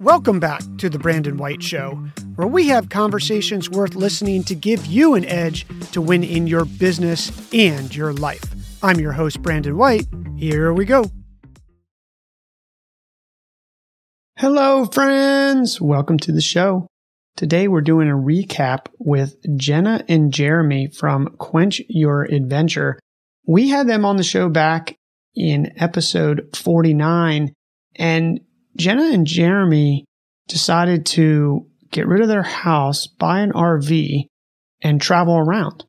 Welcome back to The Brandon White Show, where we have conversations worth listening to give you an edge to win in your business and your life. I'm your host, Brandon White. Here we go. Hello, friends. Welcome to the show. Today we're doing a recap with Jenna and Jeremy from Quench Your Adventure. We had them on the show back in episode 49 and Jenna and Jeremy decided to get rid of their house, buy an RV, and travel around.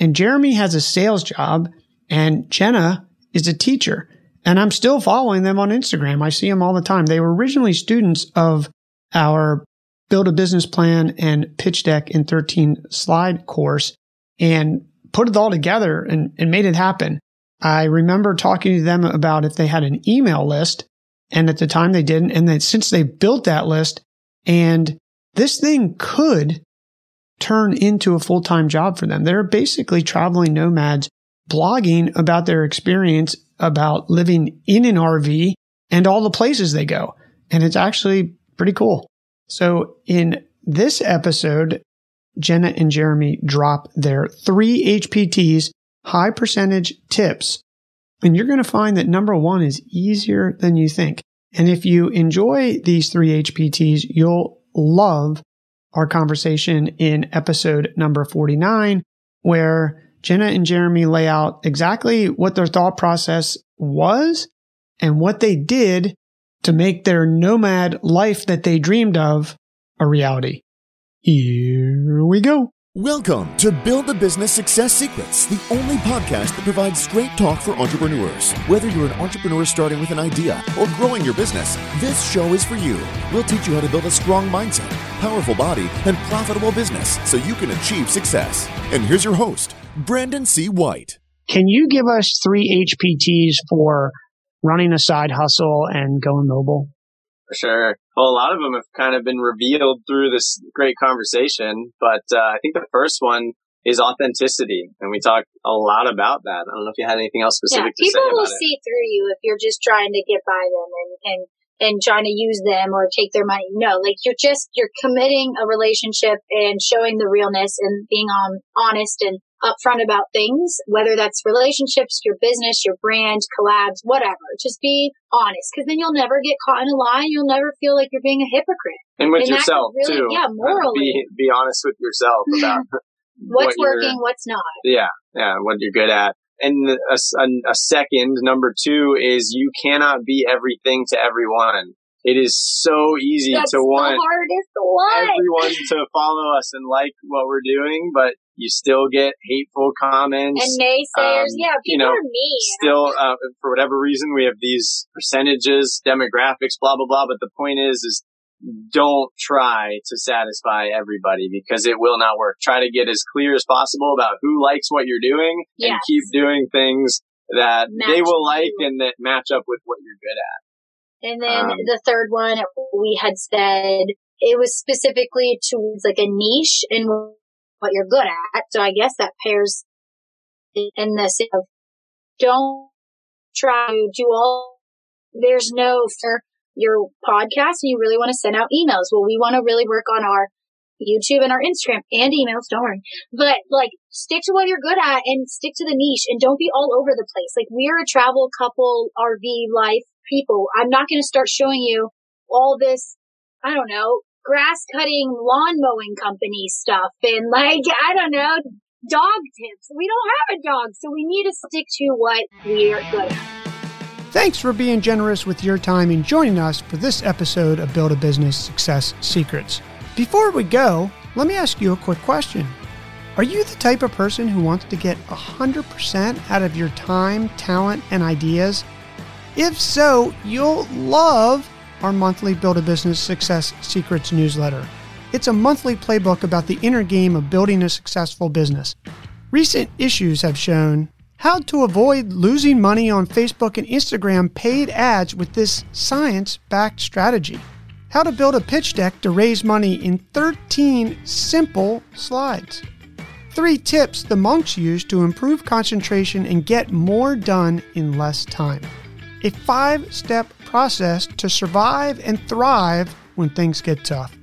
And Jeremy has a sales job, and Jenna is a teacher. And I'm still following them on Instagram. I see them all the time. They were originally students of our Build a Business Plan and Pitch Deck in 13 slide course and put it all together and, and made it happen. I remember talking to them about if they had an email list and at the time they didn't. And then since they built that list and this thing could turn into a full time job for them. They're basically traveling nomads blogging about their experience about living in an RV and all the places they go. And it's actually pretty cool. So in this episode, Jenna and Jeremy drop their three HPTs high percentage tips and you're going to find that number one is easier than you think. And if you enjoy these three HPTs, you'll love our conversation in episode number 49, where Jenna and Jeremy lay out exactly what their thought process was and what they did to make their nomad life that they dreamed of a reality. Here we go. Welcome to Build a Business Success Secrets, the only podcast that provides straight talk for entrepreneurs. Whether you're an entrepreneur starting with an idea or growing your business, this show is for you. We'll teach you how to build a strong mindset, powerful body, and profitable business so you can achieve success. And here's your host, Brandon C. White. Can you give us three HPTs for running a side hustle and going mobile? For sure. Well, a lot of them have kind of been revealed through this great conversation, but uh, I think the first one is authenticity, and we talked a lot about that. I don't know if you had anything else specific yeah, to say People will it. see through you if you're just trying to get by them and, and and trying to use them or take their money. No, like you're just you're committing a relationship and showing the realness and being on honest and upfront about things, whether that's relationships, your business, your brand, collabs, whatever. Just be honest because then you'll never get caught in a lie. You'll never feel like you're being a hypocrite. And with And yourself really- too. yeah, Uh, morally. Be be honest with yourself about What's what working, what's not. Yeah, yeah, what you're good at. And a second, number two, is you cannot be everything to everyone. It is so easy That's to want everyone to follow us and like what we're doing, but you still get hateful comments. And naysayers, um, yeah, people you know, are mean. still, uh, for whatever reason, we have these percentages, demographics, blah, blah, blah. But the point is, is don't try to satisfy everybody because it will not work. Try to get as clear as possible about who likes what you're doing and keep doing things that Match they will like you. and that match up with what you're good at. And then Um, the third one, we had said it was specifically towards like a niche and what you're good at. So I guess that pairs in this of don't try to do all, there's no for your podcast and you really want to send out emails. Well, we want to really work on our YouTube and our Instagram and emails. Don't worry. But like stick to what you're good at and stick to the niche and don't be all over the place. Like we're a travel couple RV life people. I'm not going to start showing you all this, I don't know, grass cutting lawn mowing company stuff and like, I don't know, dog tips. We don't have a dog, so we need to stick to what we're good at. Thanks for being generous with your time and joining us for this episode of Build a Business Success Secrets. Before we go, let me ask you a quick question. Are you the type of person who wants to get 100% out of your time, talent, and ideas? If so, you'll love our monthly Build a Business Success Secrets newsletter. It's a monthly playbook about the inner game of building a successful business. Recent issues have shown how to avoid losing money on Facebook and Instagram paid ads with this science backed strategy. How to build a pitch deck to raise money in 13 simple slides. Three tips the monks use to improve concentration and get more done in less time. A five step process to survive and thrive when things get tough,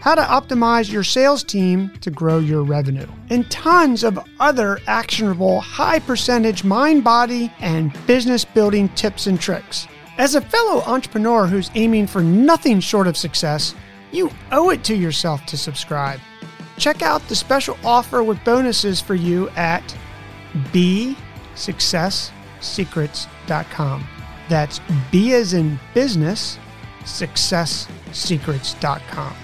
how to optimize your sales team to grow your revenue, and tons of other actionable, high percentage mind, body, and business building tips and tricks. As a fellow entrepreneur who's aiming for nothing short of success, you owe it to yourself to subscribe. Check out the special offer with bonuses for you at bsuccesssecrets.com. That's B as in business, successsecrets.com.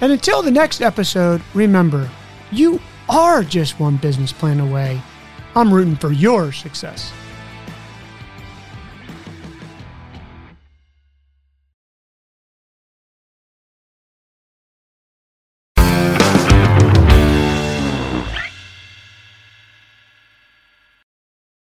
And until the next episode, remember, you are just one business plan away. I'm rooting for your success.